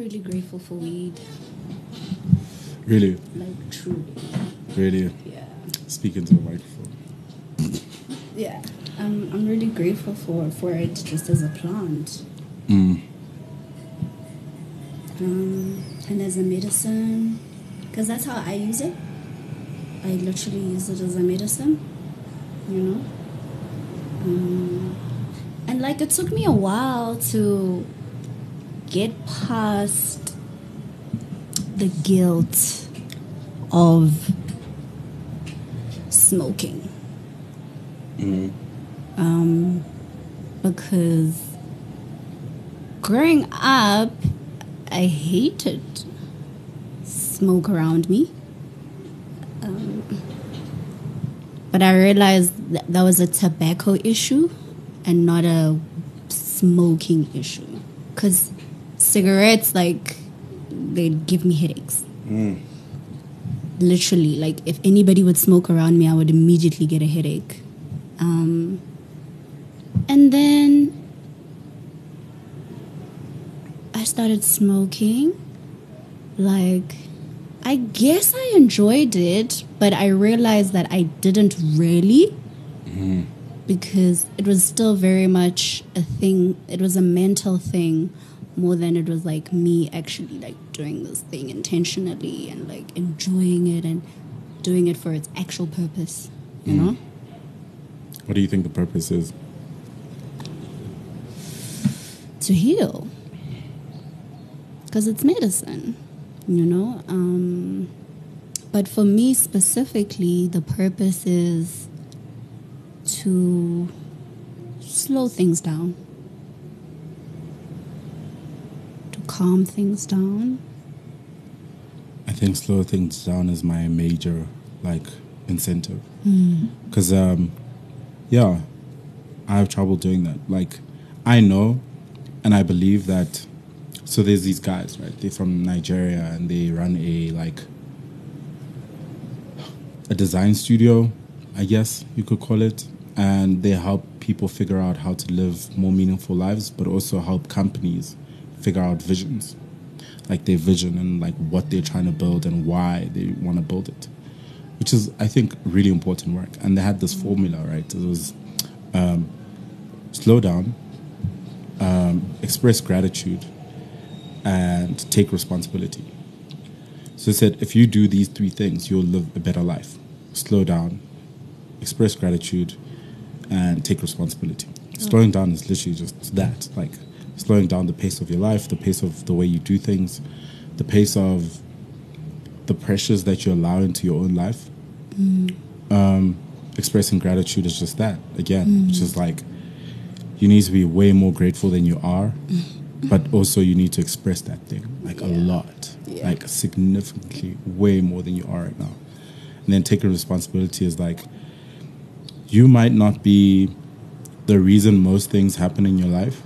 really grateful for weed. Really, Like truly. really. Yeah. Speaking to the microphone. Yeah. I'm I'm really grateful for for it just as a plant. Mm. Um, and as a medicine, because that's how I use it. I literally use it as a medicine, you know. Um, and like it took me a while to get past the guilt of smoking. Mm. Um, because growing up, I hated smoke around me. Um, but I realized that, that was a tobacco issue and not a smoking issue. Because cigarettes, like, they'd give me headaches. Mm. Literally, like, if anybody would smoke around me, I would immediately get a headache. Um, and then I started smoking. Like, I guess I enjoyed it, but I realized that I didn't really Mm. because it was still very much a thing. It was a mental thing more than it was like me actually like doing this thing intentionally and like enjoying it and doing it for its actual purpose, you know? What do you think the purpose is? to heal because it's medicine you know um, but for me specifically the purpose is to slow things down to calm things down I think slow things down is my major like incentive. Because um, yeah, I have trouble doing that. Like, I know, and I believe that. So there's these guys, right? They're from Nigeria, and they run a like a design studio, I guess you could call it, and they help people figure out how to live more meaningful lives, but also help companies figure out visions like their vision and like what they're trying to build and why they want to build it, which is I think really important work. And they had this formula, right? It was um, slow down, um, express gratitude, and take responsibility. So it said if you do these three things, you'll live a better life. Slow down, express gratitude, and take responsibility. Slowing down is literally just that, like slowing down the pace of your life, the pace of the way you do things, the pace of the pressures that you allow into your own life. Mm. Um, expressing gratitude is just that again, mm. which is like you need to be way more grateful than you are, mm. but also you need to express that thing like a lot, Yeah. like significantly way more than you are right now. And then taking responsibility is like you might not be the reason most things happen in your life,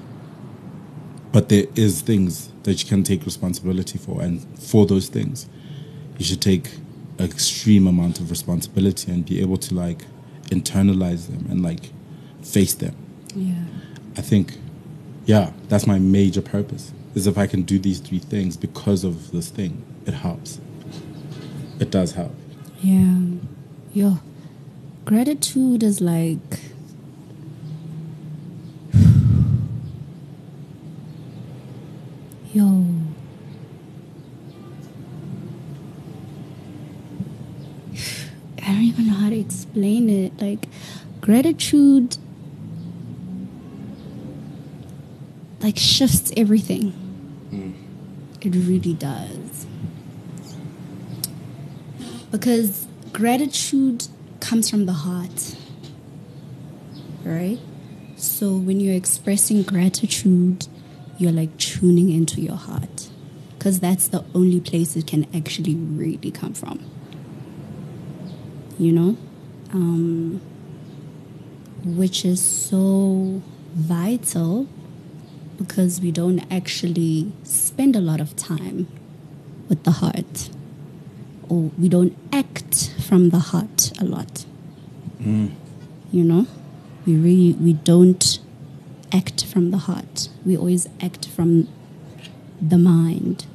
but there is things that you can take responsibility for, and for those things, you should take an extreme amount of responsibility and be able to like internalize them and like face them. yeah I think, yeah, that's my major purpose. Is if I can do these three things because of this thing, it helps. It does help. yeah yo gratitude is like yo I don't even know how to explain it. Like, gratitude, like, shifts everything. Mm. It really does. Because gratitude comes from the heart, right? So when you're expressing gratitude, you're like tuning into your heart. Because that's the only place it can actually really come from. You know, um, which is so vital because we don't actually spend a lot of time with the heart, or we don't act from the heart a lot. You know, we really we don't act from the heart. We always act from the mind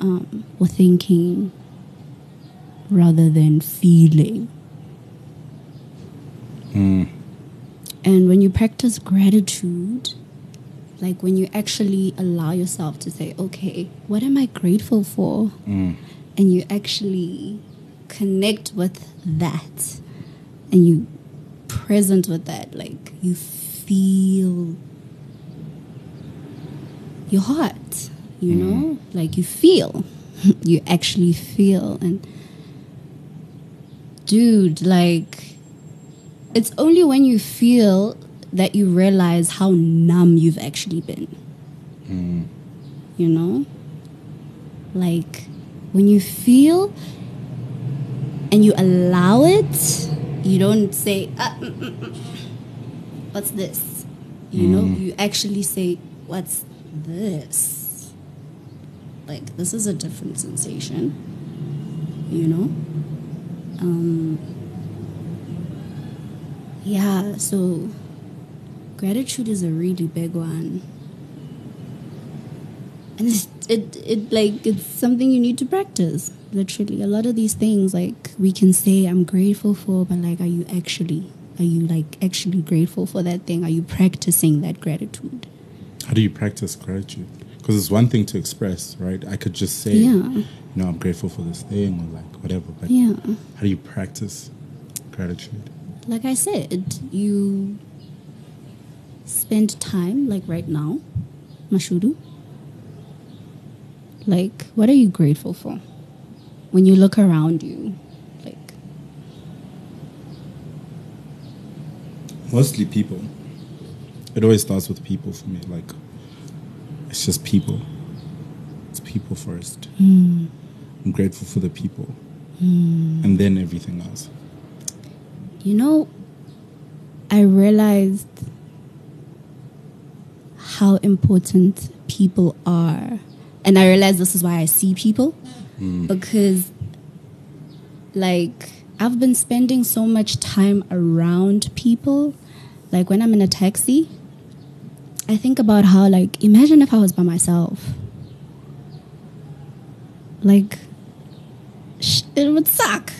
um, or thinking rather than feeling. And when you practice gratitude, like when you actually allow yourself to say, okay, what am I grateful for? And you actually connect with that and you present with that, like you feel your heart, you know? Like you feel. you actually feel. And dude, like it's only when you feel that you realize how numb you've actually been. You know? Like when you feel and you allow it, you don't say, ah, mm, mm, mm, What's this? You know, you actually say, What's this? Like, this is a different sensation. You know? Um, yeah, so gratitude is a really big one. And it's, it, it, like, it's something you need to practice. Literally, a lot of these things, like, we can say, I'm grateful for, but, like, are you actually, are you, like, actually grateful for that thing? Are you practicing that gratitude? How do you practice gratitude? Because it's one thing to express, right? I could just say, Yeah. you know, I'm grateful for this thing or like whatever. But Yeah. how do you practice gratitude? like I said, you spend time, like right now, Mashudu. Like, what are you grateful for? When you look around you, like, Mostly people. It always starts with people for me. Like, it's just people. It's people first. Hmm. I'm grateful for the people. Hmm. And then everything else. you know, I realized how important people are. And I realized this is why I see people. Hmm. Because, like, I've been spending so much time around people. Like, when I'm in a taxi, I think about how, like, imagine if I was by myself. Like, sh- it would suck.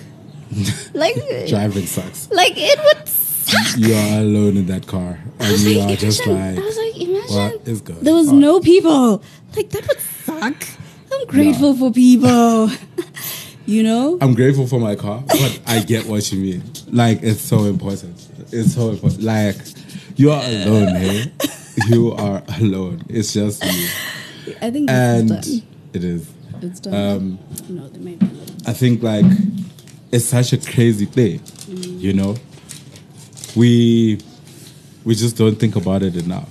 like, Driving sucks. like it would suck. You are alone in that car. I And was you like, are just like, I was like, imagine is going there was on? no people. Like that would suck. I'm grateful for people. you know? I'm grateful for my car, but I get what you mean. Like it's so important. It's so important. Like you are alone, hey? You are alone. It's just you. I think And it is. It's done. Um, no, might be. I think like it's such a crazy thing, you know. We we just don't think about it enough.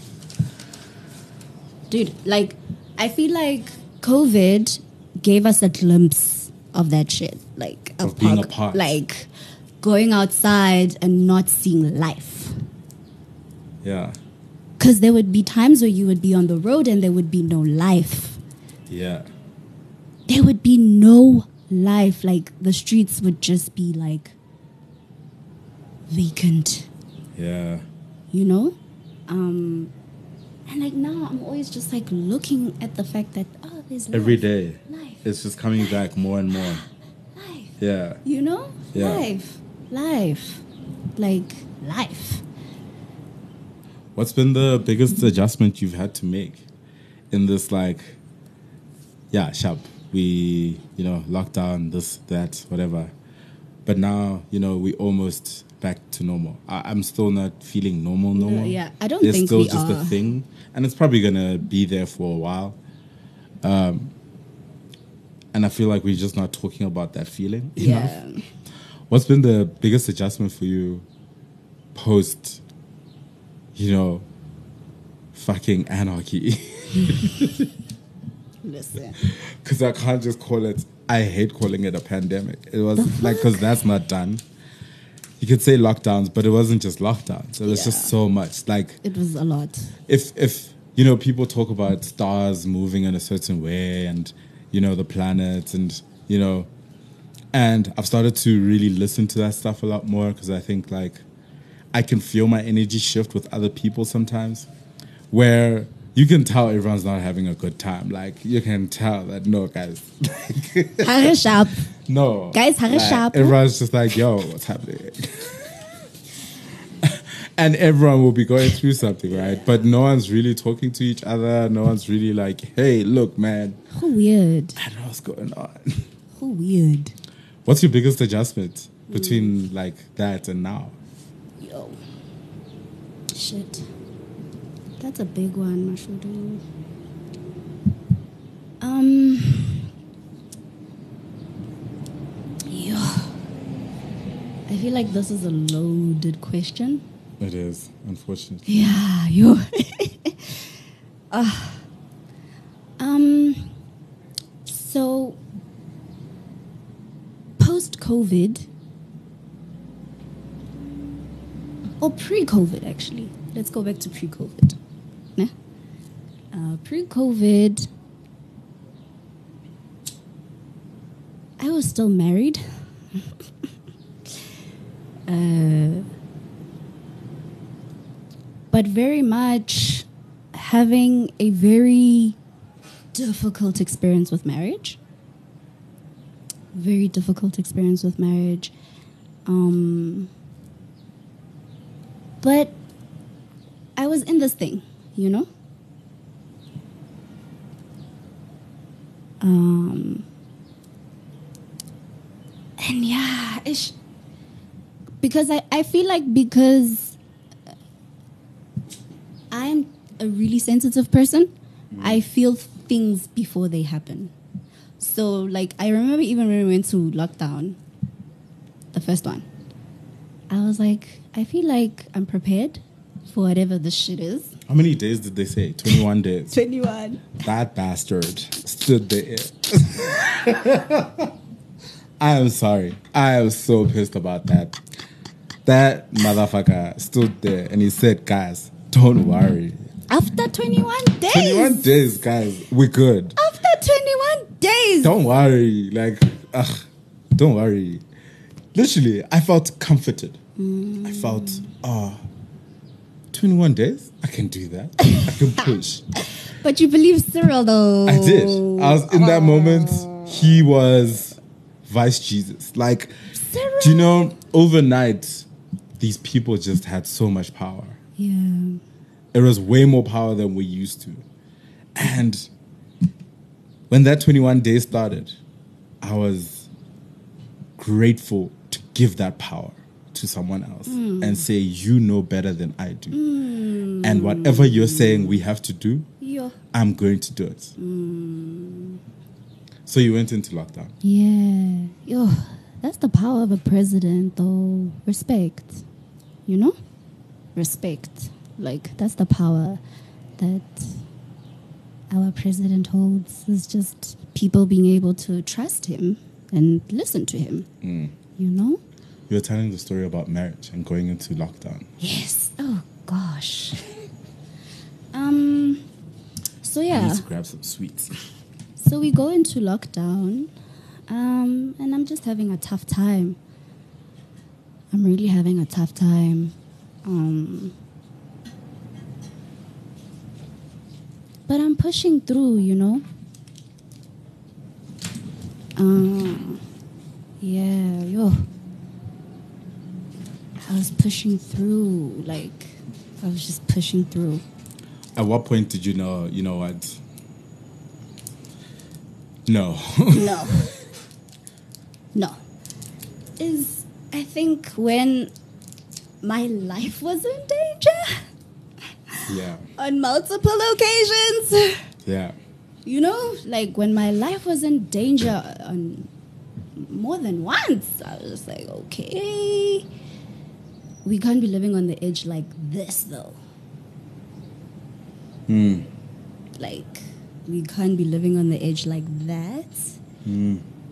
Dude, like I feel like COVID gave us a glimpse of that shit. Like Of being apart. Like going outside and not seeing life. Yeah, Because there would be times where you would be on the road and there would be no life. yeah, There would be no life. Like the streets would just be like vacant, yeah. you know? Um, and like now I'm always just like looking at the fact that, oh, Every life, day, it's just coming back more and more. Life. Yeah. You know? Yeah. Life. Life. Like life. What's been the biggest adjustment you've had to make in this like yeah, sharp. We, you know, lockdown, this, that, whatever. But now, you know, we almost back to normal. I, I'm still not feeling normal normal. yeah, I don't There's think still just a thing. And it's probably gonna be there for a while. Um and I feel like we're just not talking about that feeling enough. Yeah. What's been the biggest adjustment for you post, you know, fucking anarchy? Listen. Because I can't just call it, I hate calling it a pandemic. It was like, because that's not done. You could say lockdowns, but it wasn't just lockdowns. It was just so much. Like, It was a lot. if, if, you know, people talk about stars moving in a certain way and, you know, the planets and, you know, and I've started to really listen to that stuff a lot more because I think like I can feel my energy shift with other people sometimes. Where, you can tell everyone's not having a good time. Like you can tell that no guys, Haare sharp. no Guys, haare like, sharp. Everyone's just like, yo, what's happening? and everyone will be going through something, right? But no one's really talking to each other. No one's really like, hey, look, man, How weird. I don't know what's going on. How weird. What's your biggest adjustment between like that and now? Yo. Shit. That's a big one, Mashudu. Um. Yo. I feel like this is a loaded question. It is, unfortunately. Yeah, yo. Ah. um. So, post COVID, or pre COVID, actually. Let's go back to pre COVID. Uh, pre COVID, I was still married. uh, but very much having a very difficult experience with marriage. Very difficult experience with marriage. Um, but I was in this thing, you know? Um, and yeah, ish. Because I, I feel like because I'm a really sensitive person. Mm-hmm. I feel things before they happen. So, like, I remember even when we went to lockdown, the first one, I was like, I feel like I'm prepared for whatever this shit is. How many days did they say? 21 days. 21. That bastard stood there. I am sorry. I am so pissed about that. That motherfucker stood there and he said, guys, don't worry. After 21 days. 21 days, guys, we're good. After 21 days. Don't worry. Like, ugh, don't worry. Literally, I felt comforted. I felt, oh, 21 days? I can do that. I can push. But you believe Cyril, though. I did. I was in that moment. He was Vice Jesus. Like, Cyril. do you know, overnight, these people just had so much power. Yeah. It was way more power than we used to. And when that 21 days started, I was grateful to give that power to someone else mm. and say, You know better than I do. And whatever you're saying we have to do, Yo. I'm going to do it. Mm. So you went into lockdown. Yeah. Yo, that's the power of a president, though. Respect. You know? Respect. Like, that's the power that our president holds. Is just people being able to trust him and listen to him. You know? You were telling the story about marriage and going into lockdown. Yes. Oh, gosh. um, so I yeah. need to grab some sweets. So we go into lockdown, um, and I'm just having a tough time. I'm really having a tough time. Um, but I'm pushing through, you know. Um, yeah, yo. I was pushing through, like I was just pushing through. At what point did you know, you know what? No. No. No. Is I think when my life was in danger yeah. on multiple occasions. Yeah. You know, like when my life was in danger on more than once, I was just like, okay, we can't be living on the edge like this, though. Hmm. Like, we can't be living on the edge like that.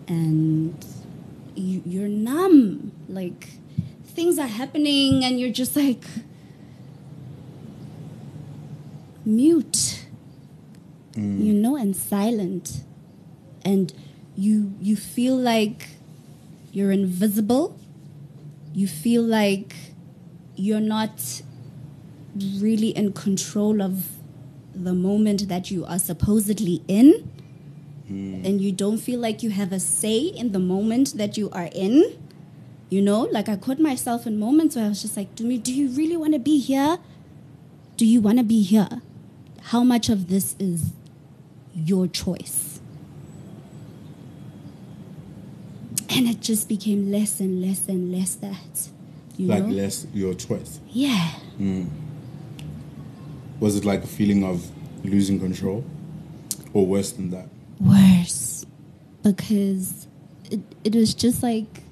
And you, you're numb. Like, things are happening, and you're just like mute. Mm. You know and silent. And you you feel like you're invisible. You feel like you're not really in control of the moment that you are supposedly in. Mm. And you don't feel like you have a say in the moment that you are in. You know, like I caught myself in moments where I was just like, Dumi, do you really want to be here? Do you want to be here? How much of this is your choice? And it just became less and less and less that. You like know? less your choice. Yeah. Hmm. Was it like a feeling of losing control, or worse than that? worse because it, it was just like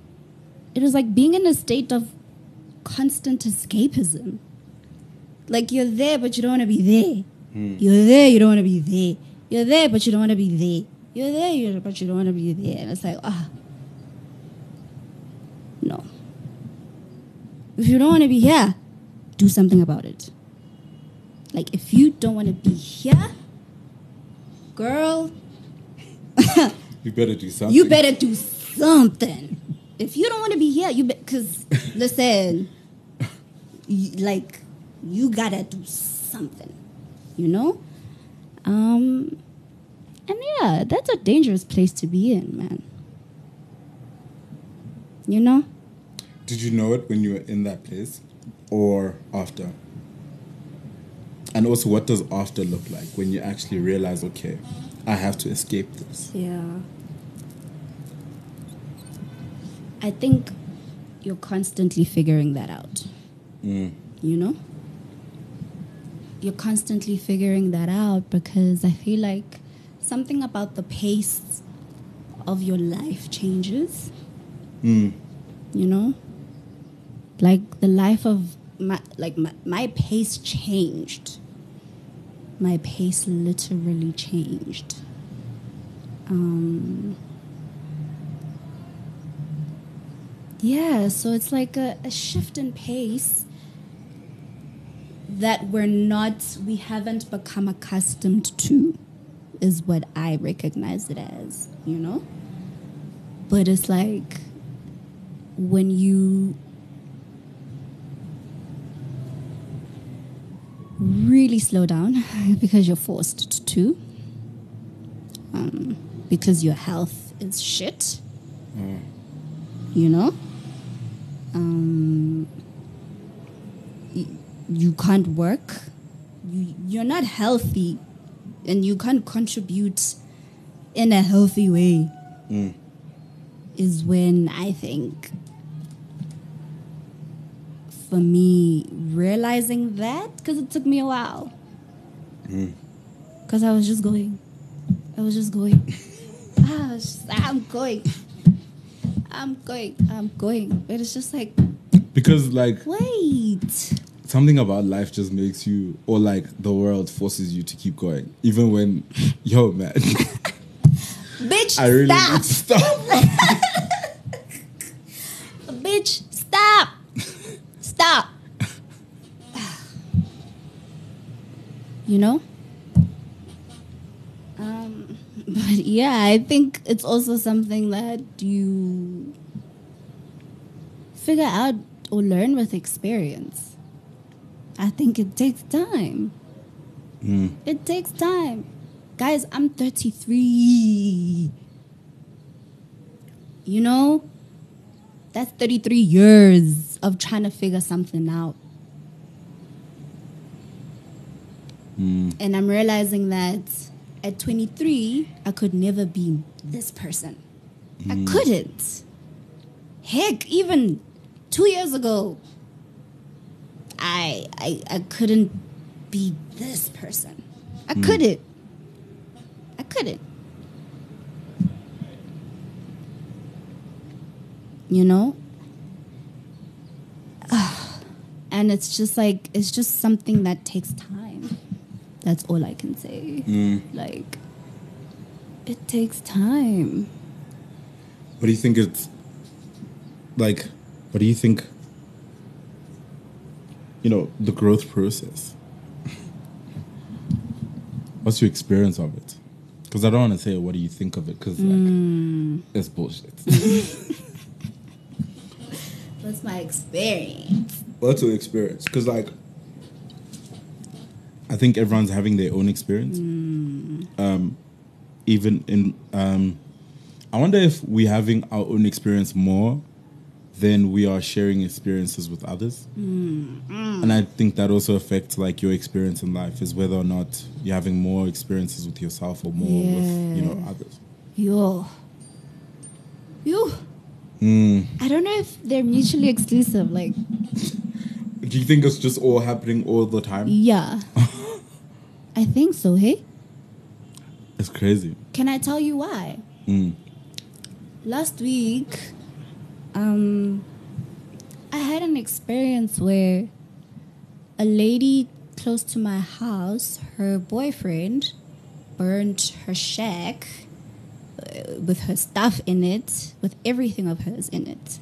it was like being in a state of constant escapism. Like you're there but you don't want to be there. You're there you don't want to be there. You're there but you don't want to be there. You're there you but you don't want to be there. And it's like ah. No. If you don't want to be here do something about it. Like if you don't want to be here girl You better do something. you better do something. If you don't want to be here, you because listen, y- like you gotta do something, you know. Um, and yeah, that's a dangerous place to be in, man. You know, Did you know it when you were in that place, or after? And also, what does after look like when you actually realize, okay, I have to escape this? yeah. I think you're constantly figuring that out. Mm. you know you're constantly figuring that out because i feel like something about the pace of your life changes Mm. you know like the life of my like my, my pace changed my pace literally changed um yeah so it's like a, a shift in pace that we're not we haven't become accustomed to is what i recognize it as you know? But it's like when you really slow down because you're forced to um, because your health is shit you know um, you can't work. You, you're not healthy and you can't contribute in a healthy way Mm. is when I think for me realizing that because it took me a while. Because I was just going I was just going. I was just, I'm going I'm going I'm going. But it's just like Because, like, wait. something about life just makes you, or like the world forces you to keep going. Even when, yo, man, bitch I really stop. need to stop. bitch stop. Stop. You know um but yeah i think it's also something that you figure out or learn with experience i think it takes time Mm. it takes time guys i'm 33 you know that's 33 years of trying to figure something out. Mm. And I'm realizing that at 23, I could never be this person. I mm. couldn't. Heck, even two years ago, I, I, I couldn't be this person. I mm. couldn't. I couldn't. you know and it's just like it's just something that takes time that's all i can say Mm. like it takes time What do you think it's like? What do you think? You know, the growth process. What's your experience of it? Because I don't want to say what do you think of it because like it's bullshit. what's my experience What's your experience? Because like, I think everyone's having their own experience. Um, even in, um, I wonder if we're having our own experience more than we are sharing experiences with others. And I think that also affects like your experience in life is whether or not you're having more experiences with yourself or more with you know others. Yo. Yo. Mm. I don't know if they're mutually exclusive. Like, Do you think it's just all happening all the time? yeah. I think so, hey? It's crazy. Can I tell you why? Mm. Last week, um, I had an experience where a lady close to my house, her boyfriend, burned her shack uh, with her stuff in it, with everything of hers in it.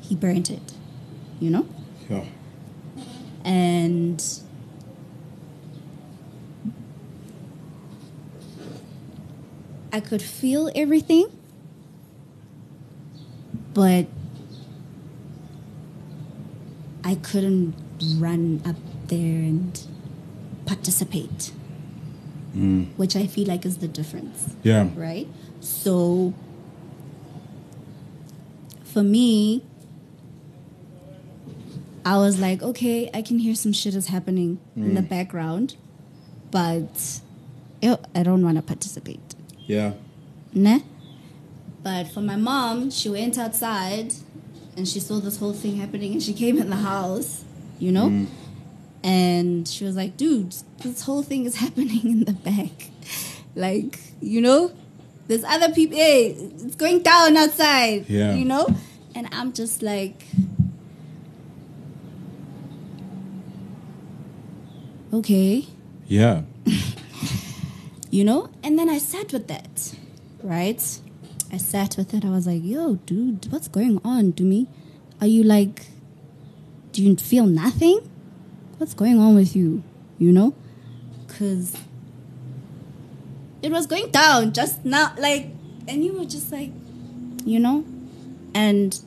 He burnt it, you know? Yeah. and I could feel everything, but I couldn't run up there and participate, Mm. which I feel like is the difference Yeah. right? So for me, I was like, okay, I can hear some shit is happening in the background, but I don't want to participate. Yeah. Nah. But for my mom, she went outside and she saw this whole thing happening and she came in the house, you know? Mm. And she was like, dude, this whole thing is happening in the back. Like, you know? There's other people, hey, it's going down outside, Yeah. you know? And I'm just like, okay. Yeah. You know? And then I sat with that, right? I sat with it. I was like, yo, dude, what's going on, Dumi? Are you like, do you feel nothing? What's going on with you? You know? Because it was going down just now, like, and you were just like, you know? And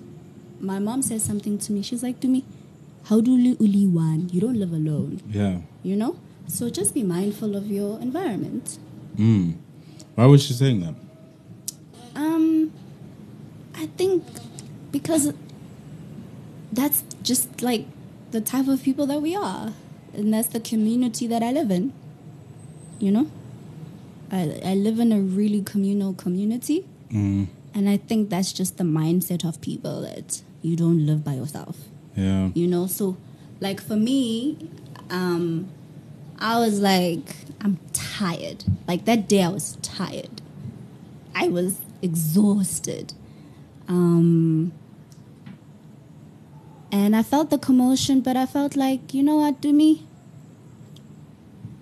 my mom said something to me. She's like, Dumi, how do you uli one? You don't live alone Yeah. you know so just be mindful of your environment Mm. Why was she saying that? um i think because that's just like the type of people that we are and that's the community that i live in you know i, I live in a really communal community Mm. and i think that's just the mindset of people that you don't live by yourself Yeah. you know so like for me um i was like i'm tired like that day i was tired i was exhausted um and i felt the commotion but i felt like you know what Dumi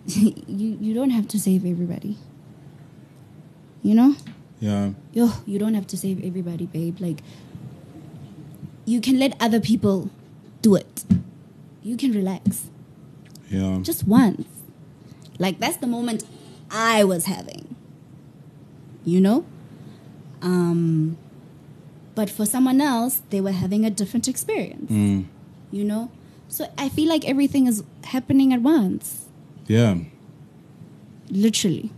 you you don't have to save everybody you know Yeah. yo, you don't have to save everybody, babe. Like, you can let other people do it. You can relax Yeah. just once. Like, that's the moment I was having, you know? Um, but for someone else, they were having a different experience, Mm. you know? So I feel like everything is happening at once, Yeah. literally.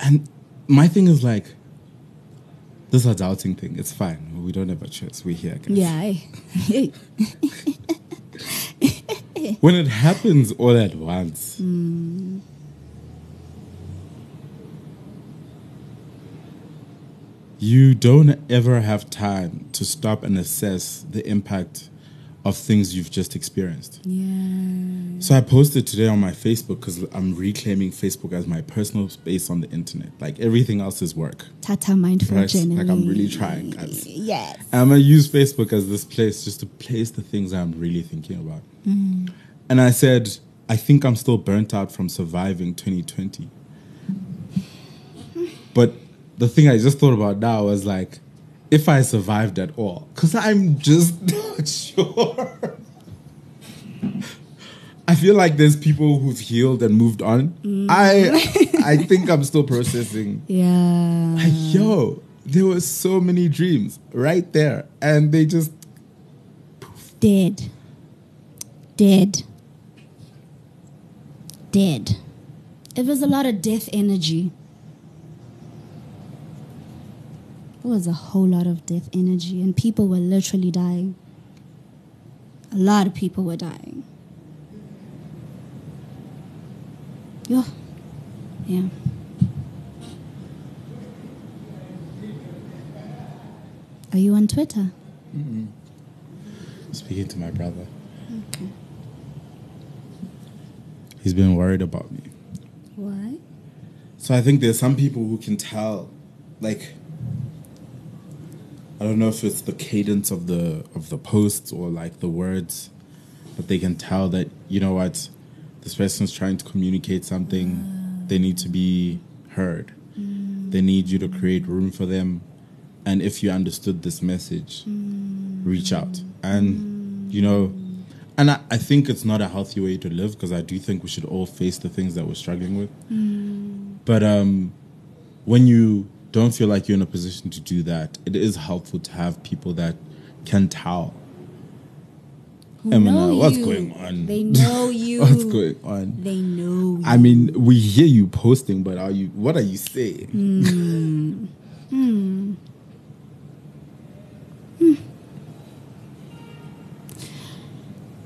And my thing is like, this adulting thing. It's fine. We don't have a choice. We're here, guys. Yeah. eh? When it happens all at once, you don't ever have time to stop and assess the impact of things you've just experienced. yeah. So I posted today on my Facebook because I'm reclaiming Facebook as my personal space on the internet. Like everything else is work. Tata mindful Right, journaling. like I'm really trying, guys. Yes. And I'm gonna use Facebook as this place just to place the things I'm really thinking about. Mm-hmm. And I said, I think I'm still burnt out from surviving 2020. But the thing I just thought about now was like, if I survived at all, because I'm just not sure. I feel like there's people who've healed and moved on. Mm. I I think I'm still processing Yeah. like, yo, there were so many dreams right there, and they just Dead. Dead. dead. It was a lot of death energy. It was a whole lot of death energy, and people were literally dying. A lot of people were dying. Yeah. Yeah. Are you on Twitter? Mm-hmm. Speaking to my brother. Okay. He's been worried about me. Why? So I think there's some people who can tell, like, I don't know if it's the cadence of the of the posts or like the words, but they can tell that you know what, this person's trying to communicate something. Ah. They need to be heard. Mm. They need you to create room for them, and if you understood this message, mm. reach out. And you know, and I, I think it's not a healthy way to live because I do think we should all face the things that we're struggling with. Mm. But um, when you don't feel like you're in a position to do that, it is helpful to have people that can tell. Who Emina, what's you. going on? They know you. What's going on? They know you. I mean, we hear you posting, but are you? What are you saying? Hmm. Hmm. Hmm.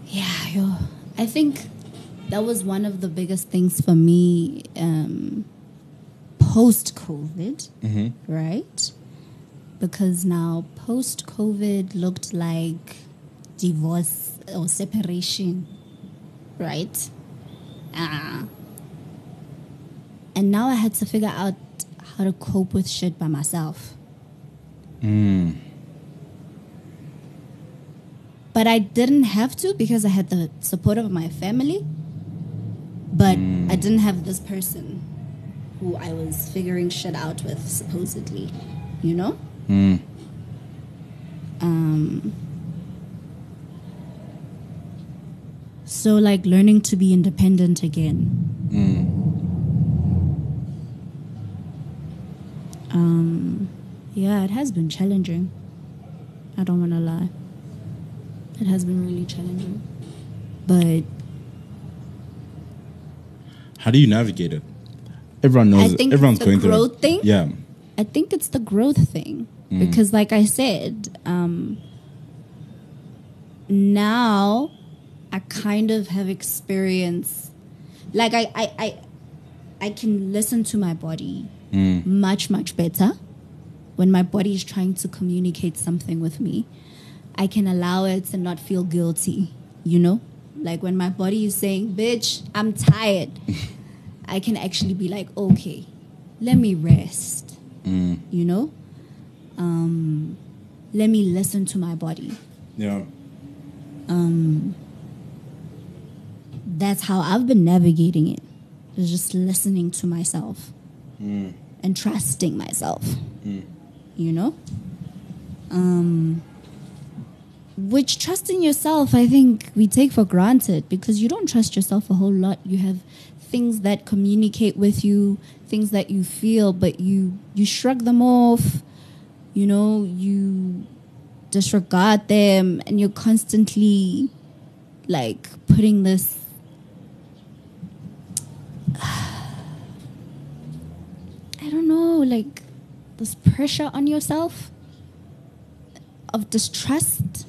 Yeah, yo. I think that was one of the biggest things for me um, post COVID, mm-hmm. right? Because now post COVID looked like divorce or separation, right? Ah. And now I had to figure out how to cope with shit by myself. Mm. But I didn't have to because I had the support of my family. But I mm. didn't have this person who I was figuring shit out with, supposedly. You know? Um, so, like, learning to be independent again. Um, yeah, it has been challenging. I don't want to lie. It has been really challenging. But How do you navigate it? Everyone knows. I think. Everyone's going through growth it. thing? Yeah. I think it's the growth thing because, like I said, um, now I kind of have experience. Like I, I, I, I can listen to my body much, much better when my body is trying to communicate something with me. I can allow it and not feel guilty. You know, like when my body is saying, "Bitch, I'm tired." I can actually be like, okay, let me rest. You know? Um, let me listen to my body. Yeah. Um, That's how I've been navigating it. Is just listening to myself and trusting myself. You know? Um, which trusting yourself, I think we take for granted because you don't trust yourself a whole lot. You have things that communicate with you, things that you feel, but you you shrug them off. You know, you disregard them, and you're constantly like putting this. I don't know, like this pressure on yourself of distrust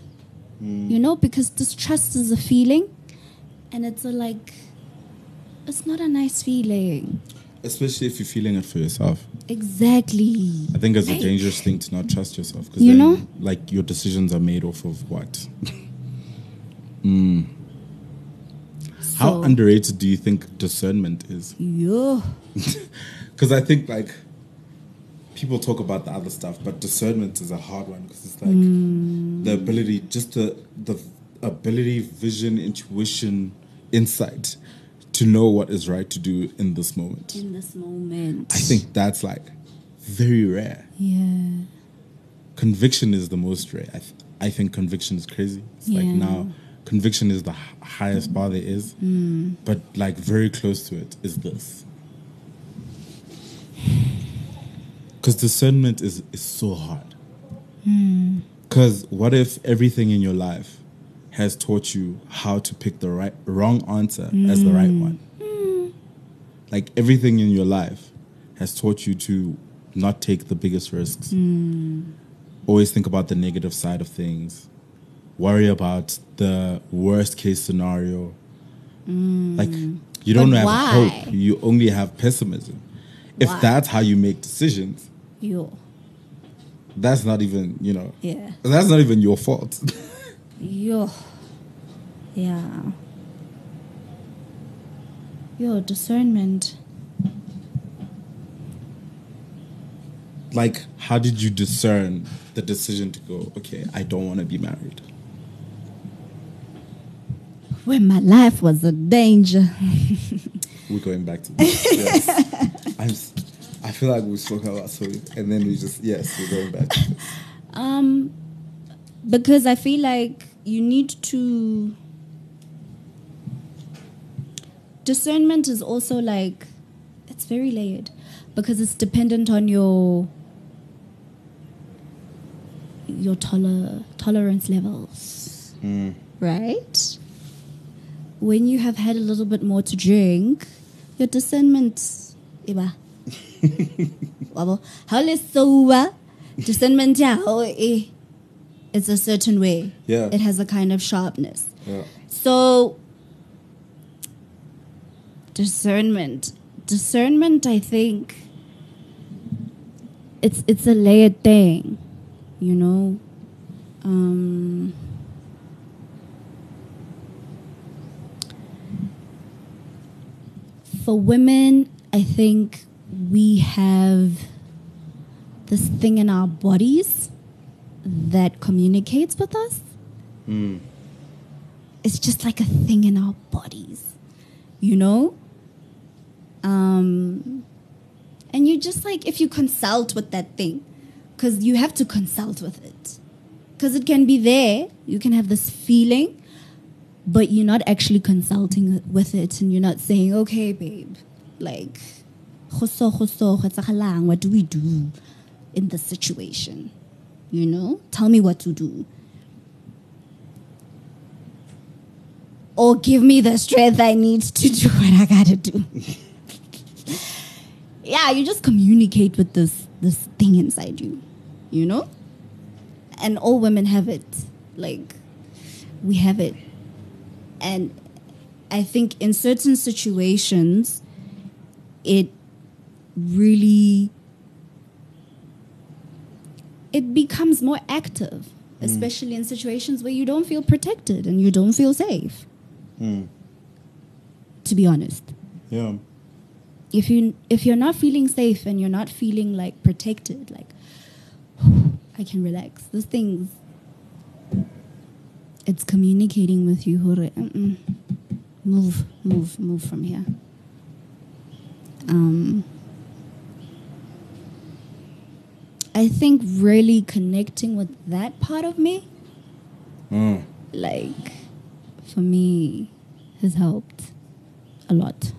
mm. you know because distrust is a feeling and it's a like it's not a nice feeling Especially if you're feeling it for yourself. exactly I think it's a dangerous thing to not trust yourself because You then, know? like your decisions are made off of what. mm. How underrated do you think discernment is? yeah Because I think like people talk about the other stuff, but discernment is a hard one because it's like Hmm. the ability, just the the ability, vision, intuition, insight to know what is right to do in this moment. in this moment I think that's like very rare. yeah Conviction is the most rare. I, th- I think conviction is crazy. It's like Yeah. now conviction is the h- highest mm. bar there is, mm. but like very close to it is this. Because discernment is is so hard. Mm. Because what if everything in your life has taught you how to pick the right wrong answer as the right mm. one? Like everything in your life has taught you to not take the biggest risks. Mm. Always think about the negative side of things. Worry about the worst case scenario. Mm. Like you don't But have why? hope. You only have pessimism. If Why? that's how you make decisions, Yo. that's not even, you know, Yeah. that's not even your fault. Yo. Yeah. Yo, discernment. like how did you discern the decision to go okay i don't want to be married When my life was a danger. we're going back to this yes i feel like we spoke about so and then we just yes we're going back to this. Um, because I feel like you need to. Discernment is also like, it's very layered because it's dependent on your your toler- tolerance levels, Mm. right? When you have had a little bit more to drink, your discernment, iba. How le sober, discernment yao, eh, it's a certain way. Yeah. It has a kind of sharpness. yeah So discernment. Discernment I think it's it's a layered thing, you know. Um for women, I think we have this thing in our bodies that communicates with us Mm. it's just like a thing in our bodies, you know? Um, and you just like, if you consult with that thing, because you have to consult with it, because it can be there, you can have this feeling, but you're not actually consulting with it, and you're not saying, okay, babe, like, "Kgoso, kgoso, go etsagalang? what do we do in this situation? You know? Tell me what to do. or give me the strength I need to do what I gotta do. yeah, you just communicate with this this thing inside you, you know? And all women have it. Like we have it. And I think in certain situations it really it becomes more active, especially in situations where you don't feel protected and you don't feel safe Mm. to be honest. yeah If you if you're not feeling safe and you're not feeling like protected, like I can relax. This thing's it's communicating with you. hore. Move, move, move from here. Um, I think really connecting with that part of me, Mm. like for me, has helped a lot.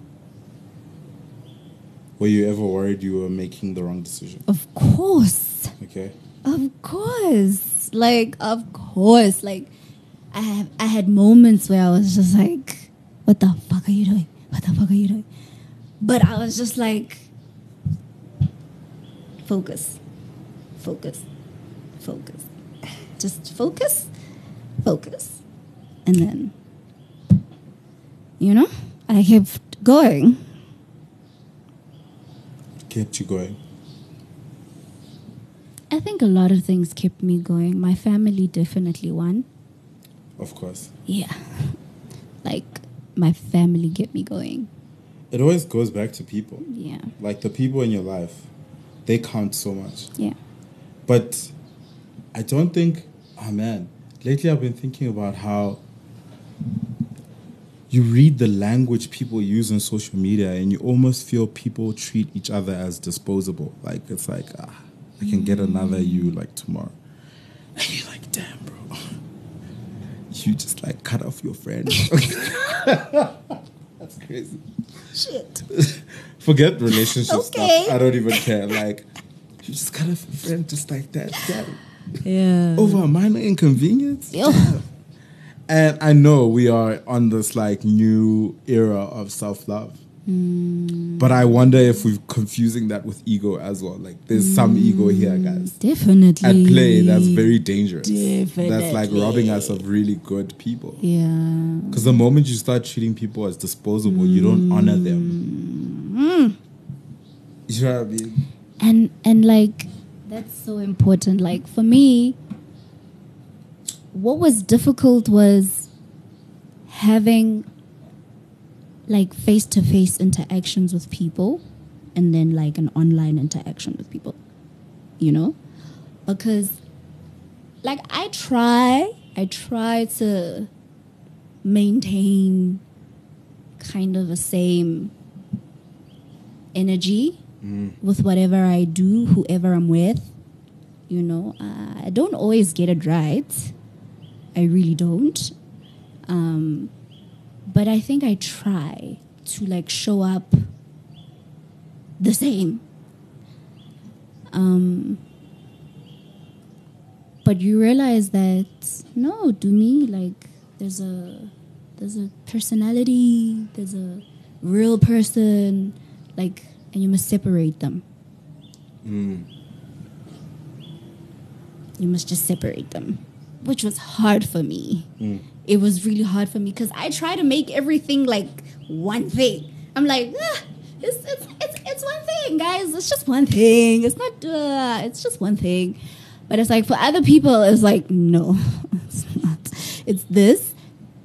were you ever worried you were making the wrong decision Of course. okay Of course. Like of course. Like I have I had moments where I was just like, what the fuck are you doing? What the fuck are you doing? But I was just like focus. Focus. Focus. Just focus. Focus. And then you know, I kept going. kept you going I think a lot of things kept me going. My family definitely one. of course Yeah. Like my family get me going. it always goes back to people Yeah. like the people in your life they count so much Yeah. But I don't think, oh man, lately I've been thinking about how you read the language people use on social media and you almost feel people treat each other as disposable. Like it's like, ah, I can get another you like tomorrow. And you're like, damn, bro. You just like cut off your friend. That's crazy. Shit. Forget relationship Okay. stuff. I don't even care. Like, you just off a friend just like that. Yeah. Over a minor inconvenience? Yo. And I know we are on this like new era of self love. Hmm. But I wonder if we're confusing that with ego as well. Like there's some hmm. ego here, guys. Definitely. At play, that's very dangerous. Definitely. That's like robbing us of really good people. Yeah. Because the moment you start treating people as disposable, you don't honor them. Hmm. You know what I mean? And and like that's so important. Like for me what was difficult was having like face to face interactions with people and then like an online interaction with people you know? Because like i try i try to maintain kind of the same energy with whatever I do, whoever I'm with. You know, uh, I don't always get it right. I really don't. Um, but I think I try to like show up the same. Um, but you realize that no, to me, like there's a there's a personality, there's a real person, like, and you must separate them. You must just separate them, which was hard for me. It was really hard for me because I try to make everything like one thing. I'm like, ah, it's, it's, it's, it's one thing, guys. It's just one thing. It's not, uh, it's just one thing. But it's like for other people, it's like, no, it's not. It's this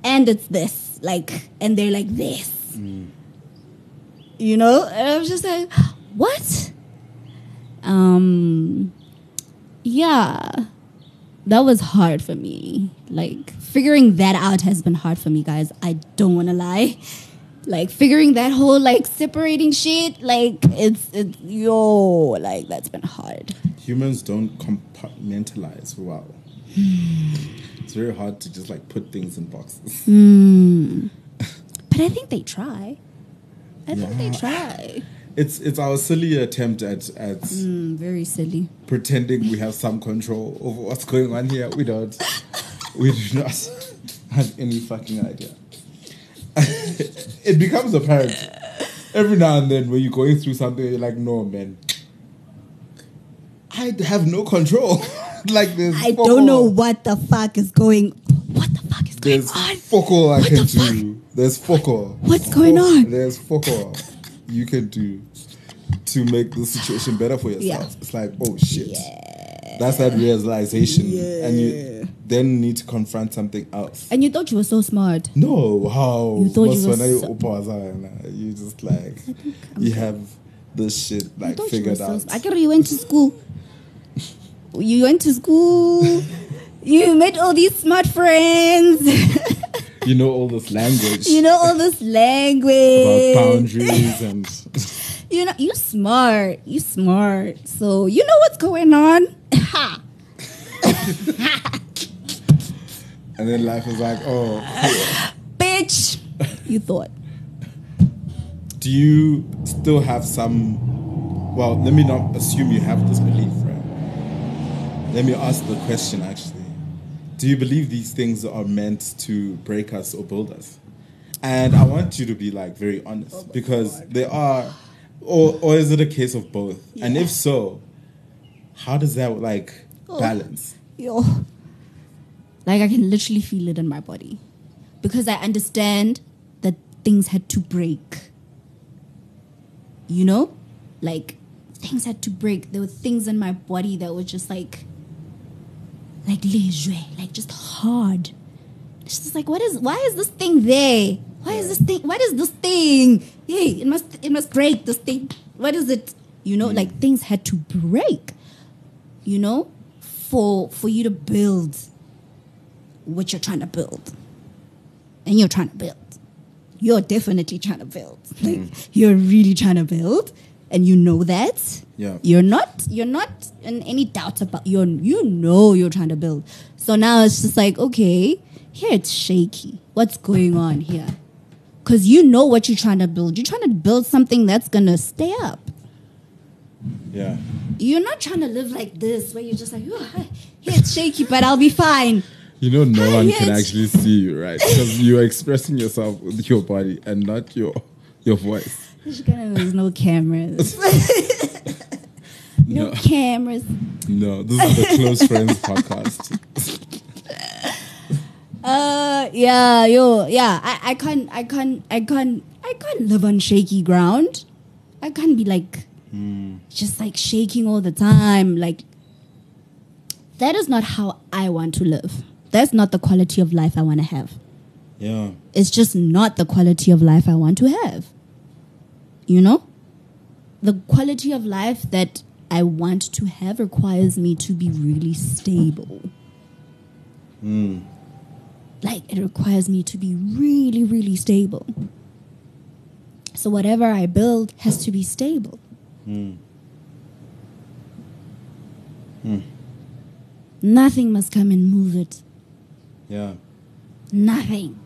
and it's this. Like, and they're like this. You know? And I was just like, what? Um, yeah, that was hard for me. Like, figuring that out has been hard for me, guys. I don't want to lie. Like, figuring that whole, like, separating shit, like, it's, it's, yo, like, that's been hard. Humans don't compartmentalize well. it's very hard to just like put things in boxes. But I think they try. I think they try. It's it's our silly attempt at at Mm, very silly. pretending we have some control over what's going on here. We don't. We do not have any fucking idea. it becomes apparent every now and then when you're going through something. You're like, no, man. I have no control. like this. I don't know what the fuck is going. What the fuck is going on? fuck all I What can do. There's fuck all. What's going on? There's fuck all you can do to make the situation better for yourself. Yeah. It's like, oh shit. Yeah. That's that realization. And you then need to confront something else. And you thought you were so smart. No, how? You thought you were so- you just like you have this shit like thought you were figured so out. smart. I get you went to school. You went to school. you met all these smart friends. You know all this language you know all this language about boundaries and You know, you smart. You smart. So you know what's going on. Ha. and then life is like, oh, Bitch. You thought. do you still have some well let me not assume you have this belief right let me ask the question actually do you believe these things are meant to break us or build us and i want you to be like very honest oh because they are or or is it a case of both and if so how does that like Oh. balance Yo. Like I can literally feel it in my body. Because I understand that things had to break. You know? Like things had to break. There were things in my body that were just like like léger, like just hard. It's just like what is why is this thing there? Why is this thing what is this thing? Hey, it must it must break this thing. What is it? You know, like things had to break you know, for for you to build what you're trying to build. And you're trying to build. You're definitely trying to build. Like hmm. you're really trying to build and you know that. Yeah. You're not you're not in any doubt about you you know you're trying to build. So now it's just like, okay, here it's shaky. What's going on here? Cuz you know what you're trying to build. You're trying to build something that's going to stay up yeah you're not trying to live like this where you're just like, oh, here it's shaky, but I'll be fine. you know no one can actually see you right because you're expressing yourself with your body and not your Your voice. There's no cameras. no, No. cameras. No, this is the Close Friends podcast. Uh, yeah, yo, yeah. I, I can't, I can't, I can't, I can't live on shaky ground. I can't be like, just like shaking all the time. Like, that is not how I want to live. That's not the quality of life I want to have. Yeah. It's just not the quality of life I want to have. You know? The quality of life that I want to have requires me to be really stable. Hmm. Like, it requires me to be really, really stable. So, whatever I build has to be stable. Hmm. Hmm. Nothing must come and move it. Yeah. Nothing.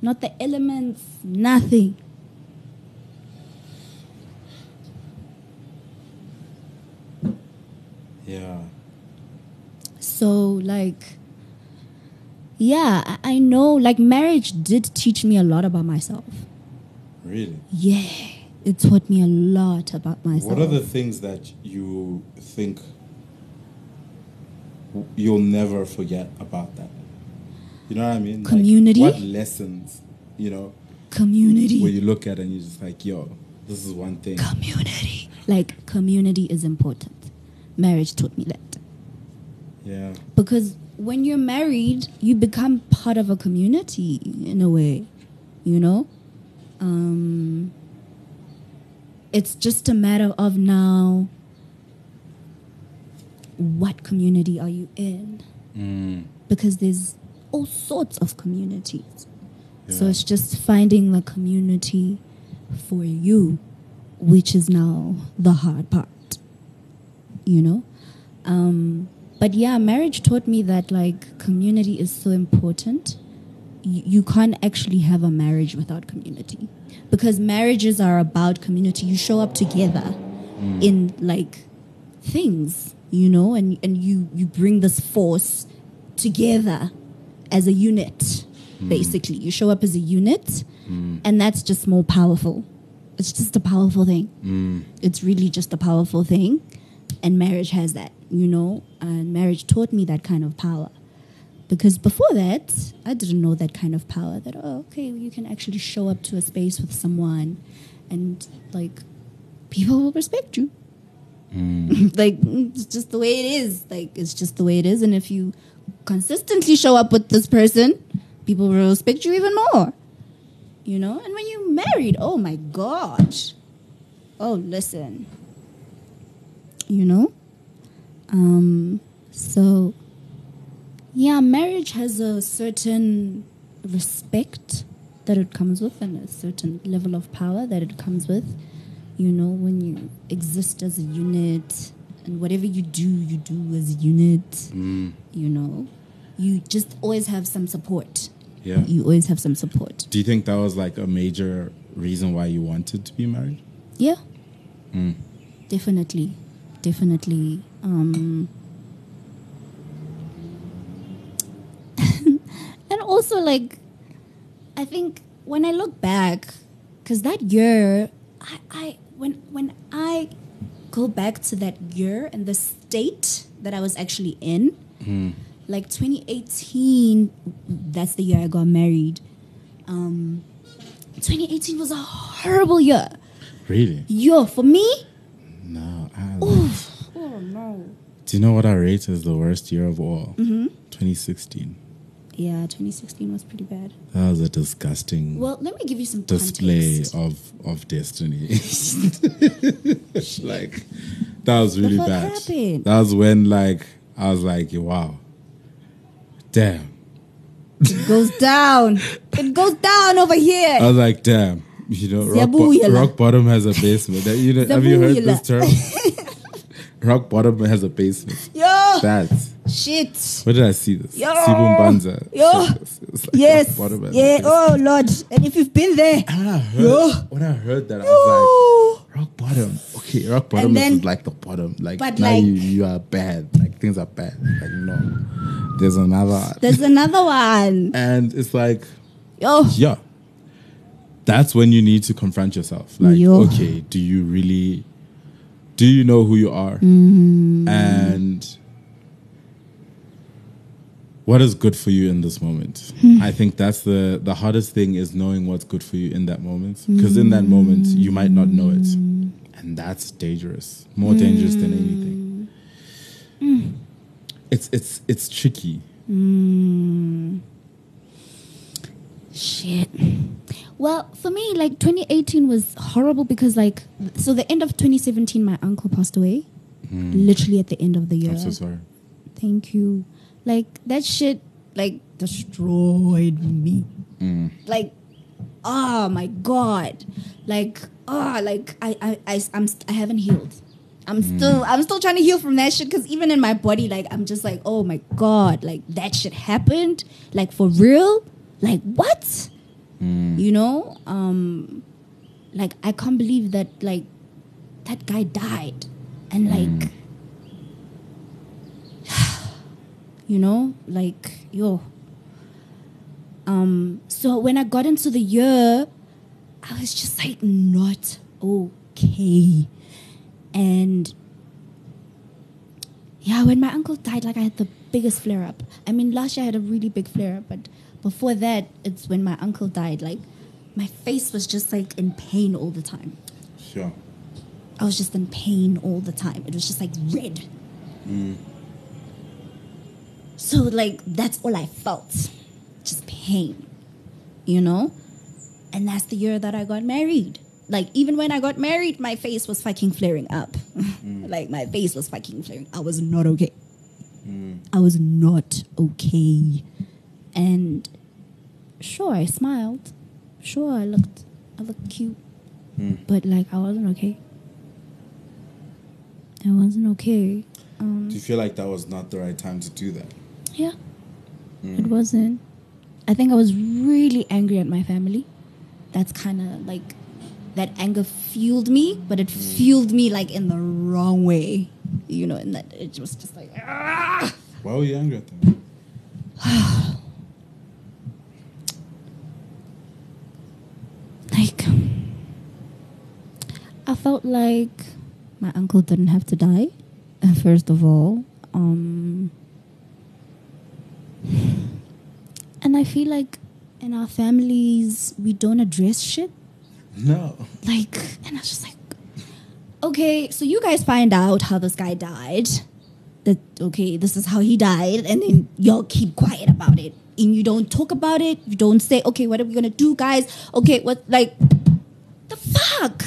Not the elements, nothing. Yeah. So, like, yeah, I, know, like, marriage did teach me a lot about myself. Really? Yeah, it taught me a lot about myself. What are the things that you think you'll never forget about that? You know what I mean? Like, Community? what lessons, you know, community? where you look at and you're just like, yo, this is one thing. community. Like, community is important. Marriage taught me that. Yeah. because when you're married you become part of a community in a way you know um it's just a matter of now what community are you in Mm. because there's all sorts of communities Yeah. so it's just finding the community for you which is now the hard part you know? Um, but yeah marriage taught me that like community is so important. You, you can't actually have a marriage without community. Because marriages are about community. You show up together mm. in like things you know? And and you you bring this force together as a unit mm. basically. You show up as a unit mm. and that's just more powerful. It's just a powerful thing. It's really just a powerful thing and marriage has that you know and marriage taught me that kind of power. Because before that i didn't know that kind of power that oh okay you can actually show up to a space with someone and like people will respect you. Like mm, it's just the way it is. Like it's just the way it is. And if you consistently show up with this person people will respect you even more. You know? And when you married oh my gosh. Oh listen you know um so yeah marriage has a certain respect that it comes with and a certain level of power that it comes with you know when you exist as a unit and whatever you do you do as a unit you know you just always have some support Yeah. you always have some support Do you think that was like a major reason why you wanted to be married? Yeah. Definitely. Definitely. Um, and also, like, I think when I look back, because that year, I, I when when I go back to that year and the state that I was actually in, like 2018, that's the year I got married. Um, 2018 was a horrible year. Really? Yo, for me, no. Do you know what I rate as the worst year of all? Mm-hmm. 2016. Yeah, 2016 was pretty bad. That was a disgusting Well, let me give you some display context. of of destiny. like that was really bad. happened? That was when like I was like, wow, damn. It goes down. It goes down over here. I was like, damn. You know, rock, bo- rock bottom has a basement. You know, have you heard this term? Rock bottom has a basement. Yo, That. shit. Where did I see this? Yo. Sibum Banza. Yo. said this. It was like Yes. bottom Yeah. Oh Lord. And if you've been there, And when I heard, Yo. when I heard that, I was Yo. like, rock bottom. Okay, rock bottom And then- is like the bottom. Like now like- you, you are bad. Like things are bad. Like no, there's another. there's another one. and it's like, Yo. yeah, that's when you need to confront yourself. Like, Yo. okay, do you really, do you know who you are? Mm-hmm. And what is good for you in this moment? Hmm. I think that's the the hardest thing is knowing what's good for you in that moment. Because in that moment, you might not know it, Hmm. and that's dangerous. More dangerous than anything. Hmm. It's it's it's tricky. Shit. Well, for me, like 2018 was horrible because, like, so the end of 2017, my uncle passed away. Hmm. Literally at the end of the year. I'm so sorry. Thank you. Like that shit, like destroyed me. Hmm. Like, oh my god. Like, oh, like I, I, I, I'm, I haven't healed. I'm hmm. still, I'm still trying to heal from that shit because even in my body, like, I'm just like, oh my god, like that shit happened, like for real. Like what? You know, um, like I can't believe that, like, that guy died, and like you know like yo. Um so when i got into the year i was just like not okay. And yeah when my uncle died like i had the biggest flare up. I mean last year i had a really big flare up but before that it's when my uncle died like my face was just like in pain all the time Sure. I was just in pain all the time. It was just like red. Mm. So like that's all I felt. Just pain. You know? And that's the year that I got married. Like even when I got married, my face was fucking flaring up. like my face was fucking flaring. I was not okay. I was not okay. And sure, I smiled. Sure, I looked I looked cute. But like I wasn't okay. I wasn't okay. Um, Do you feel like that was not the right time to do that? yeah, it wasn't. I think I was really angry at my family. That's kind of like that anger fueled me, but it fueled me like in the wrong way. You know, and that it was just like ah! Why were you angry at them? like I felt like my uncle didn't have to die. First of all, um, and I feel like in our families we don't address shit. No. Like, and I was just like, okay, so you guys find out how this guy died. That okay, this is how he died, and then y'all keep quiet about it, and you don't talk about it. You don't say, okay, what are we gonna do, guys? Okay, what like the fuck?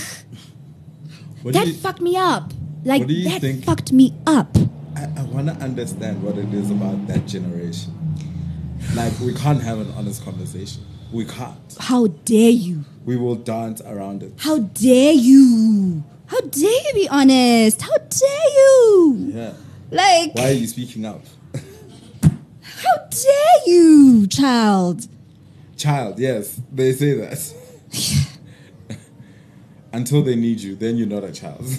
What that you, fucked me up. Like what do you that think- fucked me up. I, I want to understand what it is about that generation. Like, we can't have an honest conversation. We can't. How dare you? We will dance around it. How dare you? How dare you be honest? How dare you? Yeah. Like Why are you speaking up? How dare you, child? Child, yes, they say that. Until they need you, then you're not a child.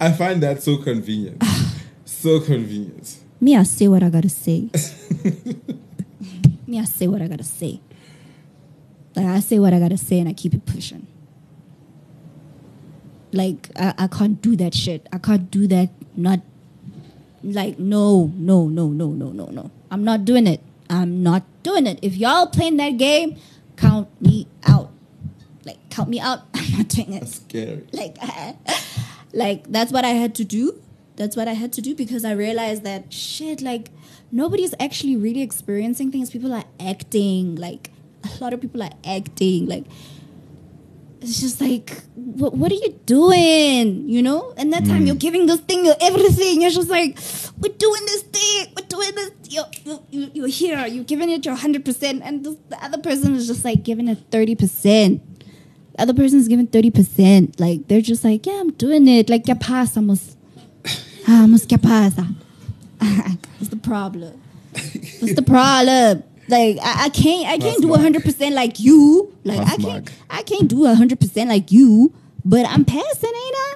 I find that so convenient. so convenient. Me, I say what I gotta say. Me, I say what I gotta say. Like I say what I gotta say, and I keep it pushing. Like I, I can't do that shit. I can't do that. Not like no, no, no, no, no, no, no. I'm not doing it. I'm not doing it. If y'all playing that game, count me out. Like count me out. I'm not doing it. That's scary. like like that's what i had to do. That's what i had to do because i realized that shit like nobody's actually really experiencing things. People are acting like a lot of people are acting like it's just like what, what are you doing? You know? And that time hmm. you're giving this thing your everything. You're just like we're doing this thing. We're doing this. You're, you you're here. You're giving it your 100% and this, the other person is just like giving it 30% the other person's giving 30%. Like, they're just like, yeah, I'm doing it. Like, ¿qué pasa, mos? Ah, mos, ¿qué pasa? What's the problem? What's the problem? Like, I, I can't, I can't do Mark. 100% like you. Like, I can't, Mark. I can't do 100% like you, but I'm passing, ain't I?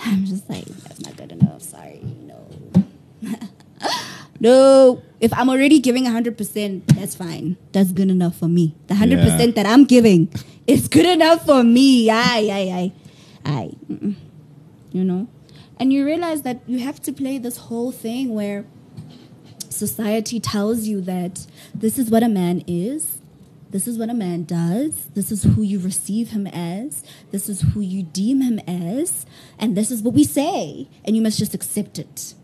I'm just like, that's not good enough. Sorry, no. No. If I'm already giving 100%, that's fine. That's good enough for me. The 100% Yeah. that I'm giving is good enough for me. Aye, aye, aye. Aye. Mm-mm. You know? And you realize that you have to play this whole thing where society tells you that this is what a man is, this is what a man does, this is who you receive him as, this is who you deem him as, and this is what we say, and you must just accept it.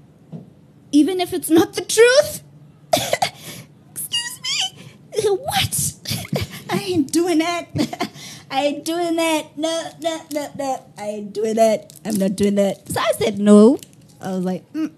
Even if it's not the truth. Excuse me? What? I ain't doing that. I ain't doing that. No, no, no, no. I ain't doing that. I'm not doing that. So I said no. I was like, mm,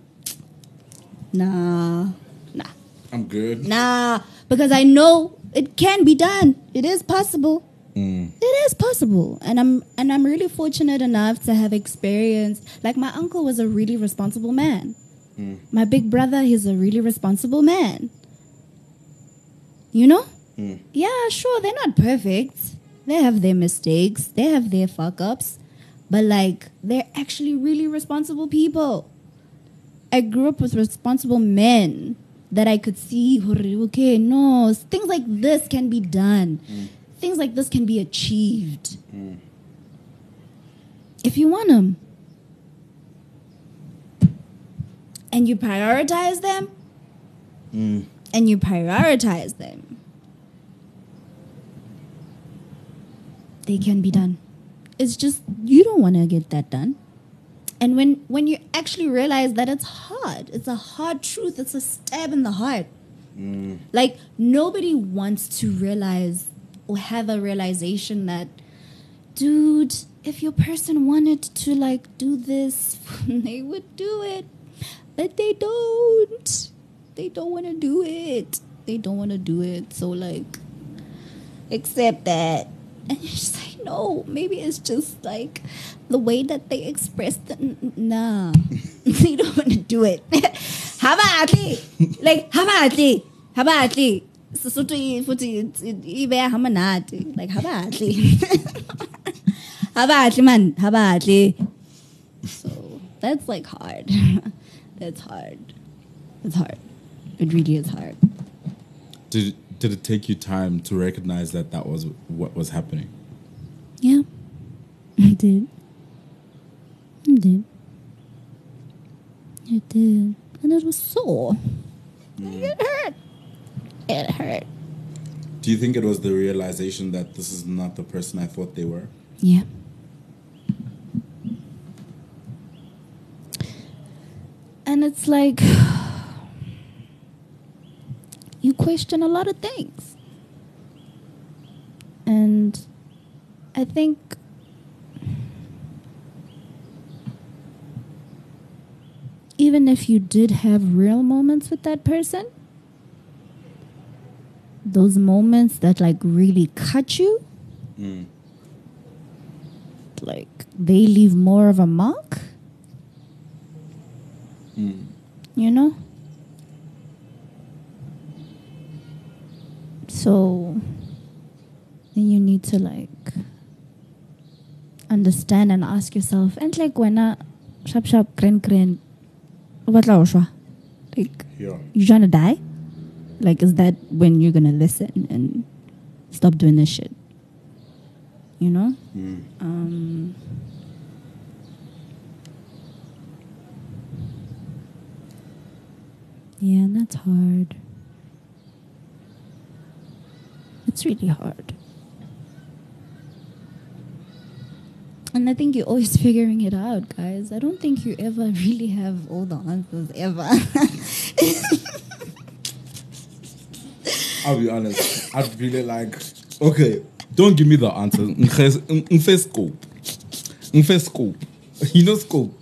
nah, nah, I'm good. nah. Because I know it can be done. It is possible. Mm. It is possible, and I'm and I'm really fortunate enough to have experienced. Like my uncle was a really responsible man. Mm. My big brother, he's a really responsible man. You know? Mm. Yeah, sure, they're not perfect. They have their mistakes, they have their fuck ups, but like they're actually really responsible people. I grew up with responsible men that I could see, okay, no, things like this can be done. Mm. Things like this can be achieved. Mm. If you want them. And you prioritize them, Mm. and you prioritize them, they can be done. It's just you don't want to get that done. And when when you actually realize that it's hard, it's a hard truth, it's a stab in the heart. Mm. Like nobody wants to realize or have a realization that dude, if your person wanted to like do this, they would do it. But they don't. They don't want to do it. They don't want to do it. So like accept that. And you're just like, no, maybe it's just like the way that they express the nah. they don't want to do it. how about? Like, how about? How about futhi. Like, about it, man? About? So that's like hard. That's hard. It's hard. It really is hard. Did did it take you time to recognize that that was what was happening? Yeah. I did. I did. I did. And it was sore. Mm. It hurt. It hurt. Do you think it was the realization that this is not the person I thought they were? Yeah. And it's like you question a lot of things. And I think even if you did have real moments with that person, those moments that like really cut you, Mm. like they leave more of a mark, Mm. you know? So then you need to like understand and ask yourself, and like when I sharp sharp grin grin, what like Yeah. you trying to die? Like, is that when you're gonna listen and stop doing this shit? You know? Mm. Um, yeah, and that's hard. It's really hard. And I think you're always figuring it out, guys. I don't think you ever really have all the answers ever. I'll be honest. I'd really like. Okay, don't give me the answer. Nfe scope. Nfe scope. You know scope.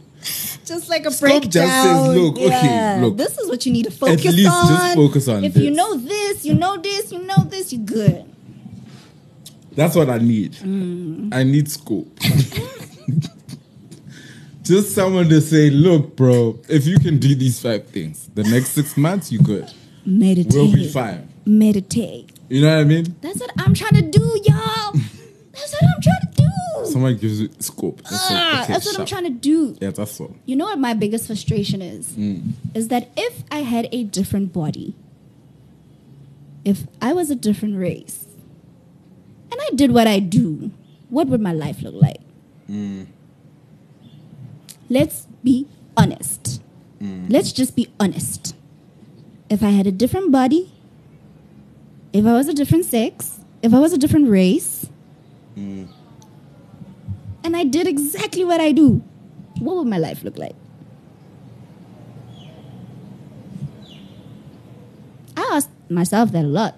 Like a Scope breakdown. just says, look, okay, Yeah, look. This is what you need to focus on. At least on. just focus on If you know this, you know this, you know this, you're good. That's what I need. Mm. I need scope. Just someone to say, look, bro, if you can do these five things, the next six months, you good. Meditate. We'll be fine. Meditate. You know what I mean? That's what I'm trying to do, y'all. That's what I'm trying to do. someone gives you scope. That's. Ah, Okay, that's what I'm trying to do. Yeah, that's all. You know what my biggest frustration is? Mm. Is that if I had a different body, if I was a different race, and I did what I do, what would my life look like? Mm. Let's be honest. Mm. Let's just be honest. If I had a different body, if I was a different sex, if I was a different race, Mm. And I did exactly what I do, what would my life look like? I asked myself that a lot.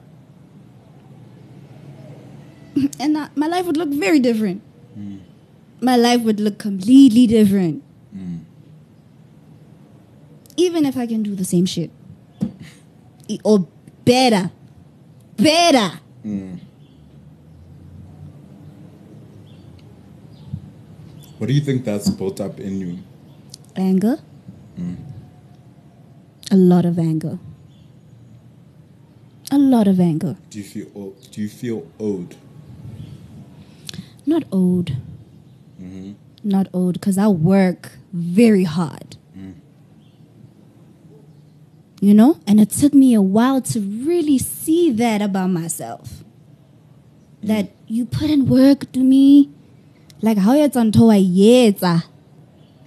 and uh, my life would look very different. My life would look completely different. Mm. Even if I can do the same shit. Or better. Better. Mm. What do you think that's built up in you? Anger. Mm. A lot of anger. A lot of anger. Do you feel o- do you feel old? Not old. Mm-hmm. Not old because I work very hard. Mm. You know? And it took me a while to really see that about myself. That you put in work to me. Like how it's on toa yetsa.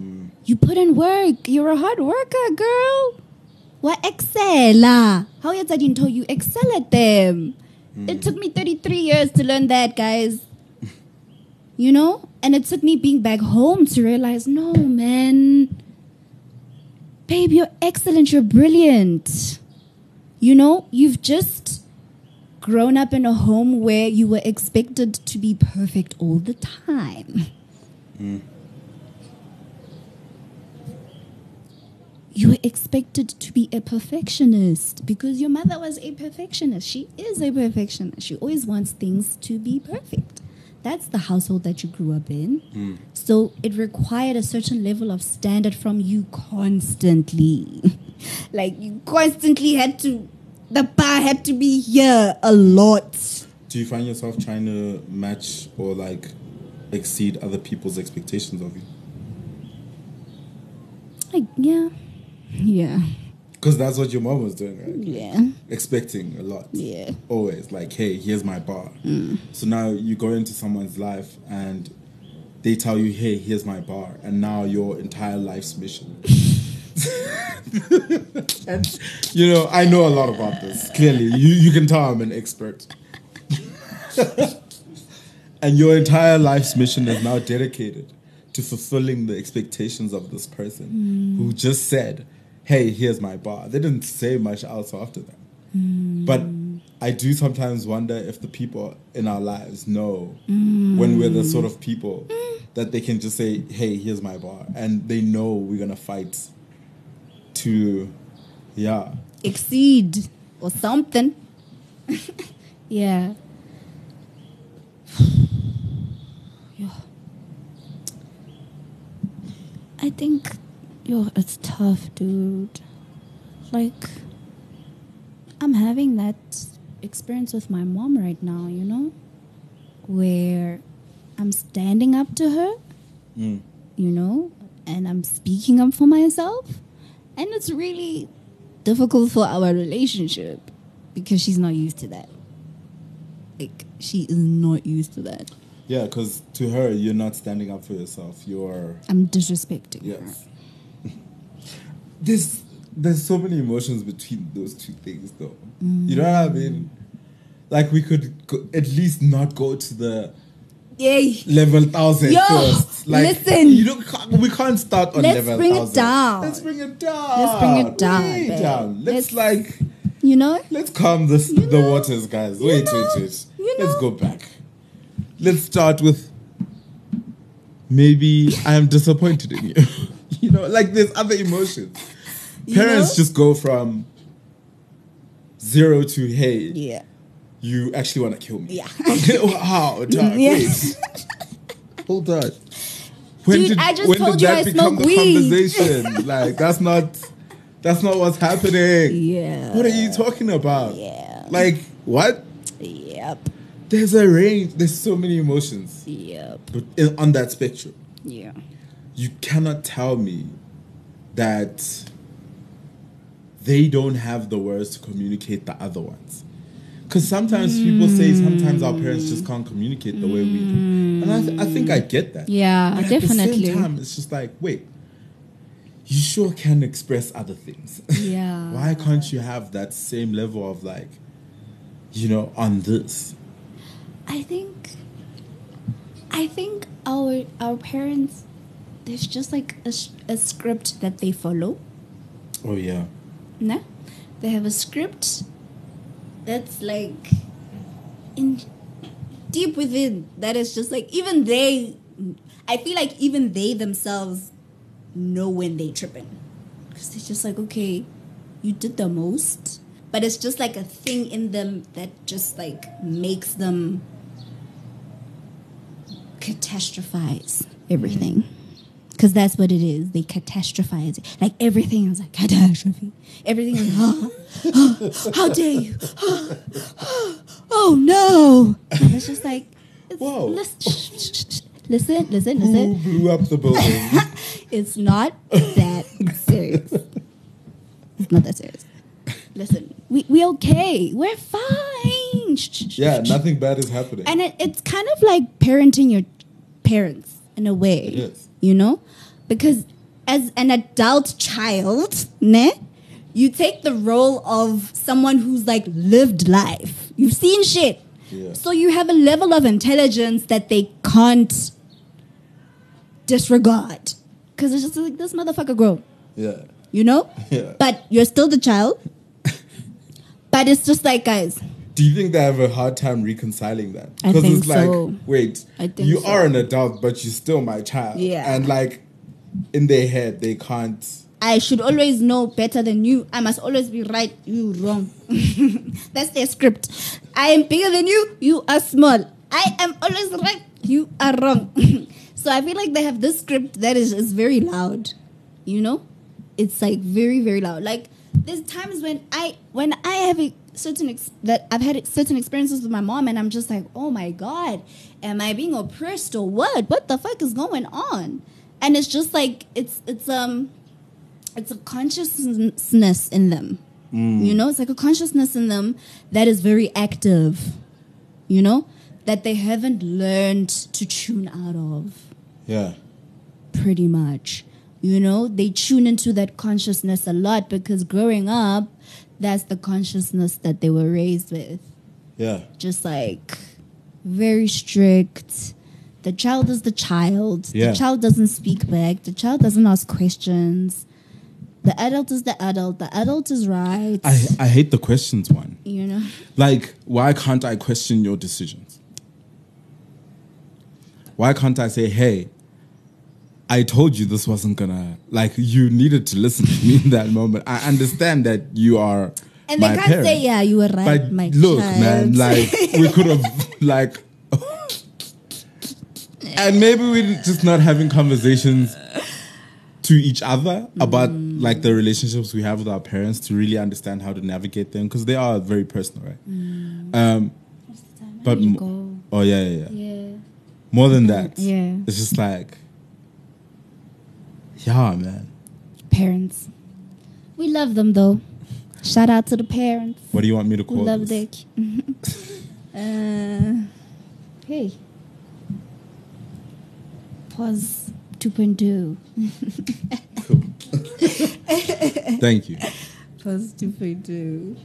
Mm. You put in work. You're a hard worker, girl. What excella? How yetsa didn't tell you excel at them. It took me 33 years to learn that, guys. You know? And it took me being back home to realize, no, man. Babe, you're excellent. You're brilliant. You know, you've just grown up in a home where you were expected to be perfect all the time. You were expected to be a perfectionist because your mother was a perfectionist. She is a perfectionist. She always wants things to be perfect. That's the household that you grew up in. Hmm. So it required a certain level of standard from you constantly. like you constantly had to, the bar had to be here a lot. Do you find yourself trying to match or like exceed other people's expectations of you? Like, yeah. Yeah. Because that's what your mom was doing, right? Yeah. Expecting a lot. Yeah. Always like, hey, here's my bar. Mm. So now you go into someone's life and they tell you, hey, here's my bar, and now your entire life's mission. and you know, I know a lot about this. Clearly, you you can tell I'm an expert. and your entire life's mission is now dedicated to fulfilling the expectations of this person hmm. who just said, "Hey, here's my bar." They didn't say much else after that. Hmm. But I do sometimes wonder if the people in our lives know hmm. when we're the sort of people that they can just say, "Hey, here's my bar," and they know we're gonna fight to, yeah, exceed or something. yeah. yeah. I think yo, it's tough, dude. Like I'm having that experience with my mom right now, you know? Where I'm standing up to her Mm. you know, and I'm speaking up for myself. And it's really difficult for our relationship because she's not used to that. Like, she is not used to that. yeah. Because to her, you're not standing up for yourself. You're I'm disrespecting her. yes. there's there's so many emotions between those two things, though. You know what I mean? Mm. Like we could go, at least not go to the Yay! level thousand Yo, first. Like, listen. you don't. We can't start on Let's level bring it down. Let's bring it down. Let's bring it down, Way babe. down. Let's, Let's- like You know? let's calm this You the waters, guys. you Wait, know, wait, wait. you Let's go back. Let's start with maybe I am disappointed in you. you know, like there's other emotions. You Parents know? just go from zero to hey, Yeah. You actually want to kill me. Yeah. How? Dog, Yeah. Wait. Hold on. When Dude, did, I just when told did you that I become the weed. conversation? like that's not that's not what's happening. Yeah. What are you talking about? Yeah. Like what? Yep. there's a range. There's so many emotions Yep. but on that spectrum. Yeah. You cannot tell me that they don't have the words to communicate the other ones. Because sometimes people say hmm. sometimes our parents just can't communicate the way we do, and I, th- I think I get that. Yeah, But At definitely. the same time, it's just like, wait, you sure can express other things. Yeah. Why can't you have that same level of like, you know, on this? I think I think our our parents there's just like a, a script that they follow. Oh yeah. No? They have a script that's like in deep within that is just like even they I feel like even they themselves know when they tripping. Cuz they're just like, okay, you did the most, but it's just like a thing in them that just like makes them catastrophize everything. Because that's what it is. They catastrophize it. Like everything is like catastrophe. Everything is, oh, oh, how dare you? Oh, no. And it's just like, it's, Whoa. Listen, listen, listen, Who listen. blew up the building? It's not that serious. It's not that serious. Listen, we we okay. We're fine. yeah, nothing bad is happening. And it, it's kind of like parenting your parents in a way. It is. You know? Because as an adult child, ne, you take the role of someone who's like lived life. You've seen shit. Yeah. So you have a level of intelligence that they can't disregard. Because it's just like this motherfucker grown yeah. you know? Yeah. But you're still the child. but it's just like, guys, Do you think they have a hard time reconciling that? Because it's like, so. wait, I think you so. are an adult, but you're still my child. Yeah. And like, in their head, they can't. I should always know better than you. I must always be right, you wrong. That's their script. I am bigger than you, you are small. I am always right, you are wrong. so I feel like they have this script that is, is very loud. You know? It's like very, very loud. Like there's times when I when I have a certain ex- that I've had certain experiences with my mom and I'm just like, oh my god, am I being oppressed or what? What the fuck is going on? And it's just like it's it's um it's a consciousness in them. You know, it's like a consciousness in them that is very active. You know, that they haven't learned to tune out of Yeah. pretty much. You know, they tune into that consciousness a lot because growing up, that's the consciousness that they were raised with. Yeah. Just like very strict. The child is the child. Yeah. The child doesn't speak back. The child doesn't ask questions. The adult is the adult. The adult is right. I, I hate the questions one. you know? Like, why can't I question your decisions? Why can't I say, hey, I told you this wasn't gonna, like, you needed to listen to me in that moment. I understand that you are. And my they can't parent. say, yeah, you were right, But my look, child. man, like we could have like, and maybe we're just not having conversations to each other about Mm. like the relationships we have with our parents to really understand how to navigate them because they are very personal, right? Um, but Mm. m- oh yeah, yeah, yeah. Yeah. More than that, Yeah. it's just like, yeah, man. Parents. We love them though. Shout out to the parents. What do you want me to We call love this? their uh, hey. Pause 2.2. cool. Thank you. Pause 2.2.